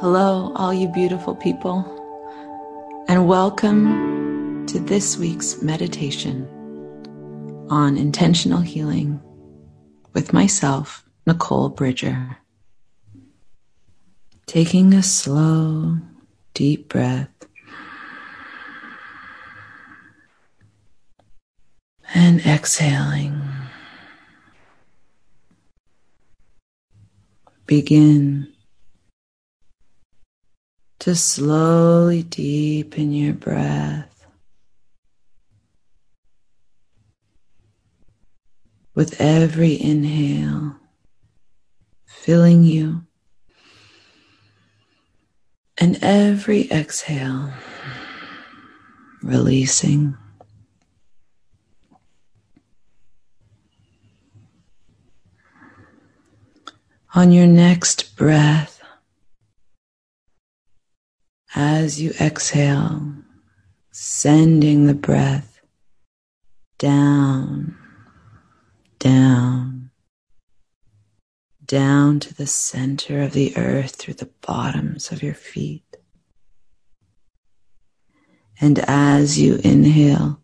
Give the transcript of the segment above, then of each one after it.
Hello, all you beautiful people, and welcome to this week's meditation on intentional healing with myself, Nicole Bridger. Taking a slow, deep breath and exhaling. Begin to slowly deepen your breath with every inhale, filling you, and every exhale, releasing. On your next breath, as you exhale, sending the breath down, down, down to the center of the earth through the bottoms of your feet. And as you inhale,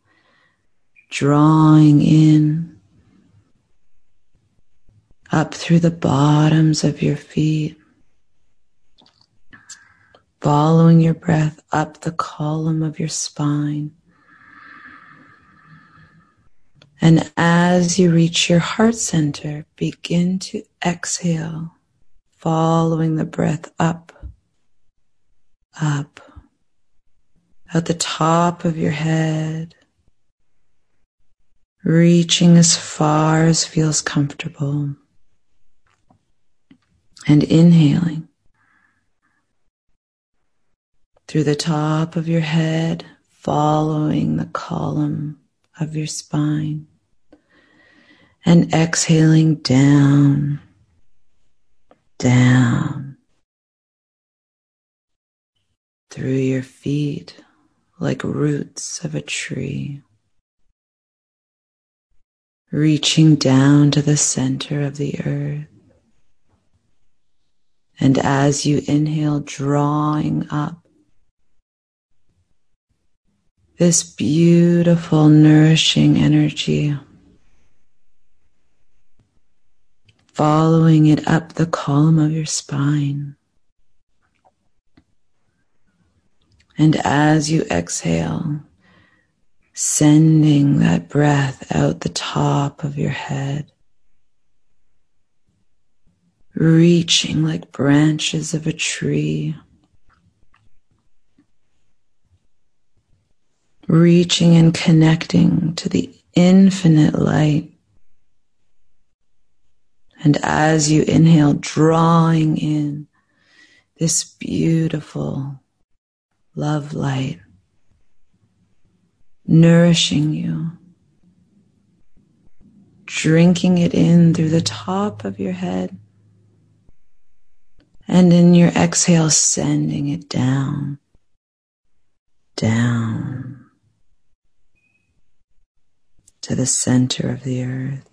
drawing in up through the bottoms of your feet following your breath up the column of your spine. And as you reach your heart center, begin to exhale, following the breath up, up, at the top of your head, reaching as far as feels comfortable, and inhaling through the top of your head, following the column of your spine, and exhaling down, down through your feet like roots of a tree, reaching down to the center of the earth. And as you inhale, drawing up this beautiful, nourishing energy, following it up the column of your spine. And as you exhale, sending that breath out the top of your head, reaching like branches of a tree reaching and connecting to the infinite light. And as you inhale, drawing in this beautiful love light, nourishing you, drinking it in through the top of your head, and in your exhale, sending it down, down to the center of the earth,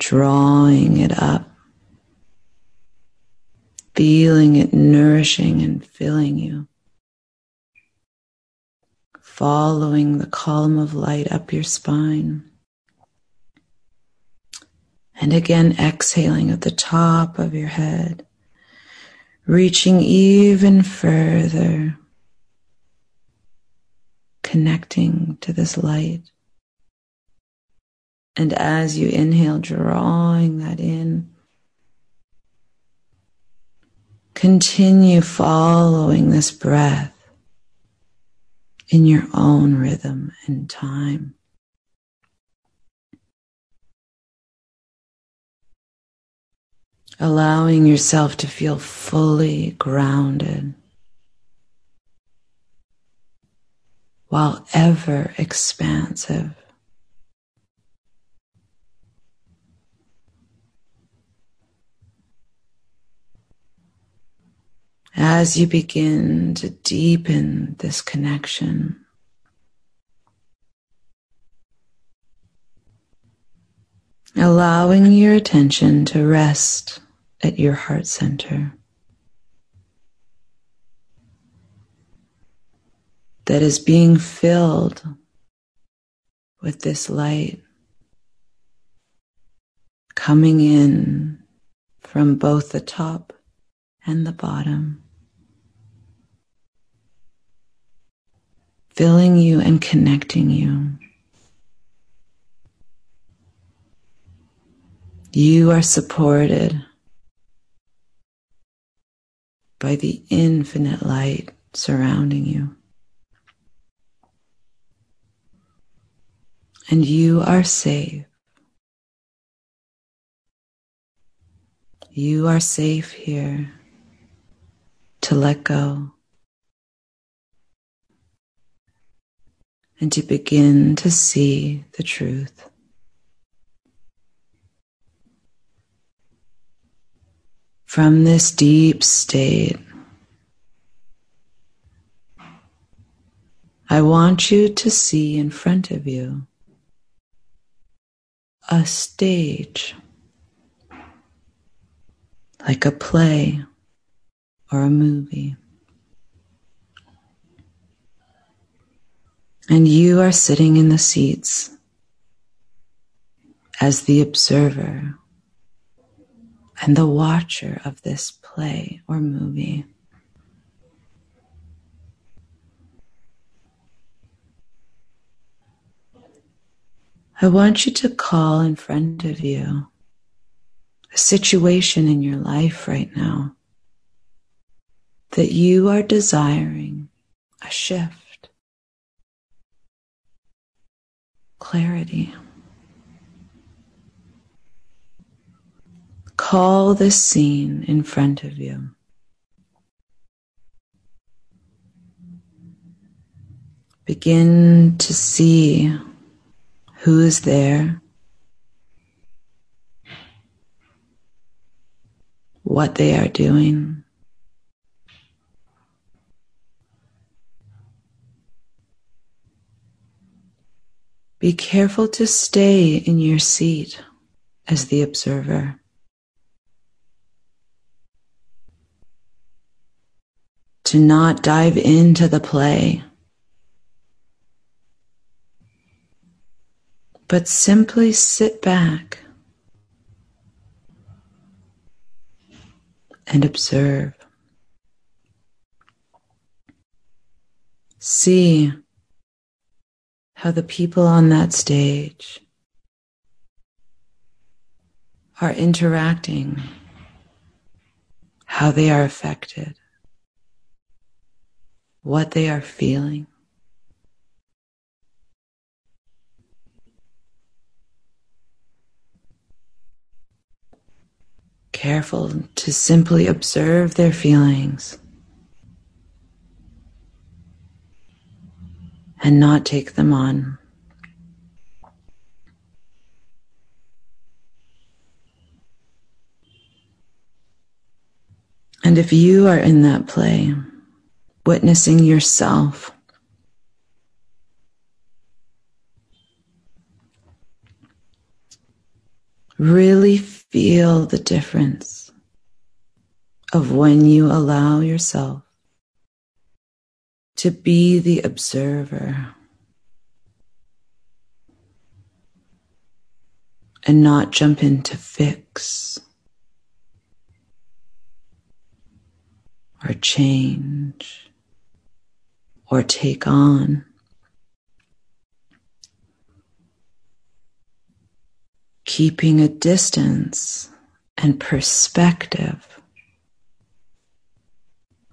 drawing it up, feeling it nourishing and filling you, following the column of light up your spine. And again, exhaling at the top of your head, reaching even further connecting to this light. And as you inhale, drawing that in, continue following this breath in your own rhythm and time. Allowing yourself to feel fully grounded. While ever expansive. As you begin to deepen this connection, allowing your attention to rest at your heart center that is being filled with this light coming in from both the top and the bottom, filling you and connecting you. You are supported by the infinite light surrounding you. And you are safe. You are safe here to let go and to begin to see the truth. From this deep state, I want you to see in front of you a stage like a play or a movie. And you are sitting in the seats as the observer and the watcher of this play or movie. I want you to call in front of you a situation in your life right now that you are desiring a shift, clarity. Call this scene in front of you. Begin to see who is there what they are doing. Be careful to stay in your seat as the observer. To not dive into the play, but simply sit back and observe. See how the people on that stage are interacting, how they are affected, what they are feeling. Careful to simply observe their feelings and not take them on. And if you are in that play, witnessing yourself, really Feel the difference of when you allow yourself to be the observer and not jump into fix or change or take on. Keeping a distance and perspective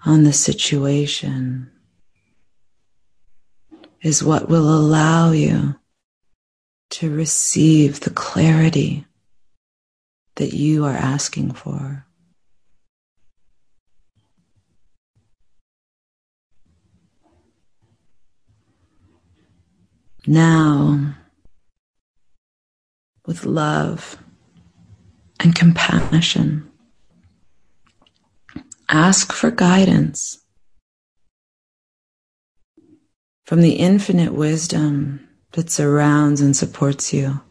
on the situation is what will allow you to receive the clarity that you are asking for. Now, love and compassion. Ask for guidance from the infinite wisdom that surrounds and supports you.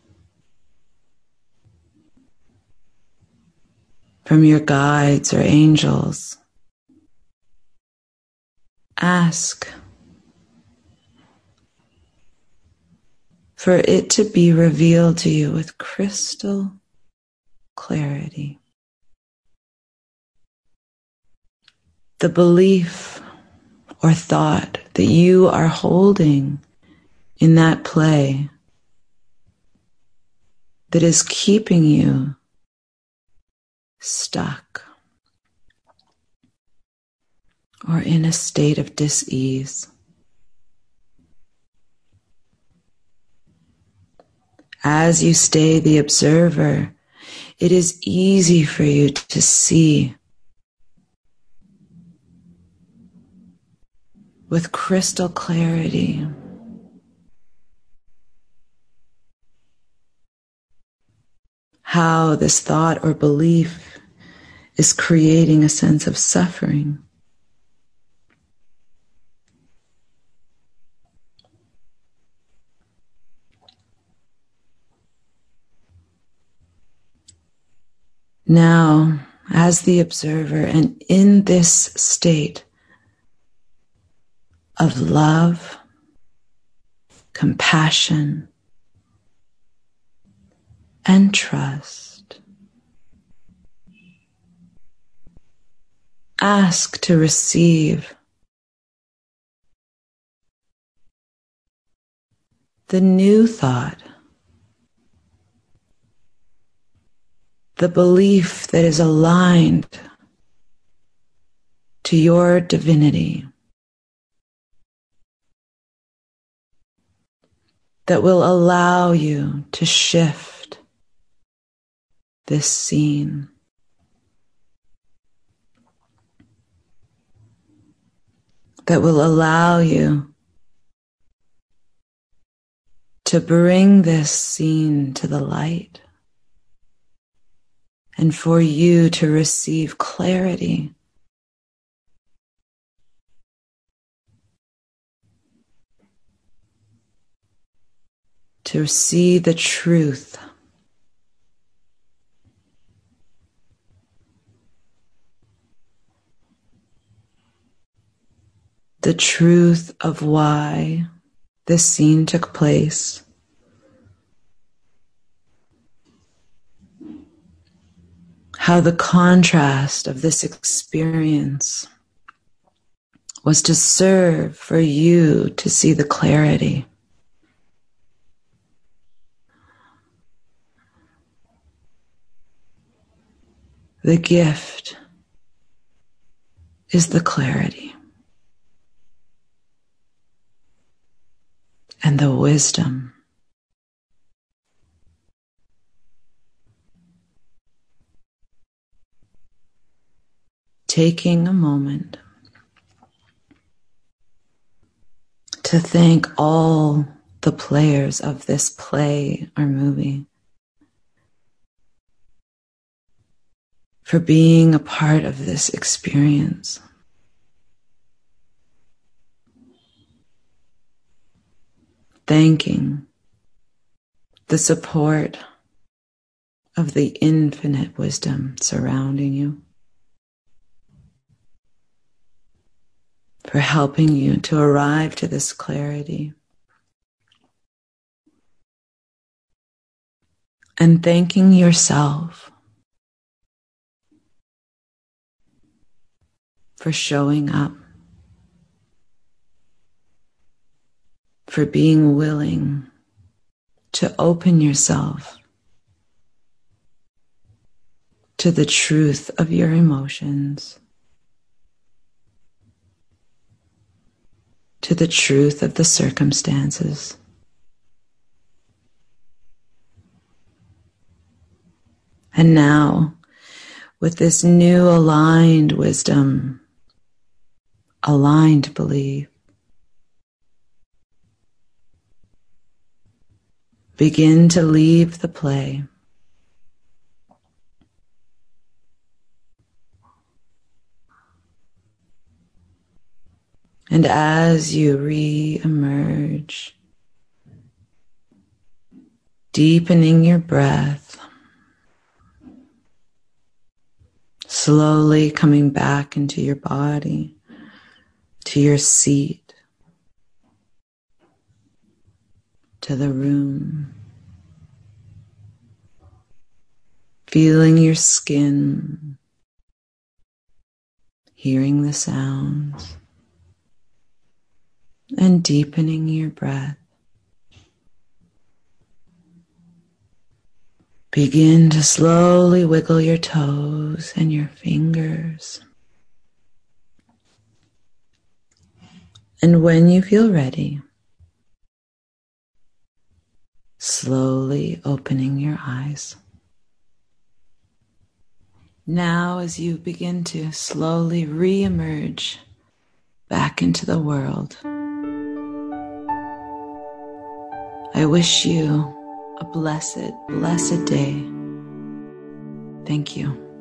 from your guides or angels. Ask for it to be revealed to you with crystal clarity. The belief or thought that you are holding in that play that is keeping you stuck or in a state of dis-ease. As you stay the observer, it is easy for you to see with crystal clarity how this thought or belief is creating a sense of suffering. Now, as the observer and in this state of love, compassion, and trust. Ask to receive the new thought, the belief that is aligned to your divinity. That will allow you to shift this scene. That will allow you to bring this scene to the light and for you to receive clarity. To see the truth the truth of why this scene took place. How the contrast of this experience was to serve for you to see the clarity. The gift is the clarity. and the wisdom. Taking a moment to thank all the players of this play or movie for being a part of this experience. thanking the support of the infinite wisdom surrounding you for helping you to arrive to this clarity. And thanking yourself for showing up for being willing to open yourself to the truth of your emotions, to the truth of the circumstances. And now, with this new aligned wisdom, aligned belief, Begin to leave the play. And as you re emerge, deepening your breath, slowly coming back into your body, to your seat, to the room. Feeling your skin, hearing the sounds, and deepening your breath. Begin to slowly wiggle your toes and your fingers. And when you feel ready, slowly opening your eyes. Now, as you begin to slowly re emerge back into the world, I wish you a blessed, blessed day. Thank you.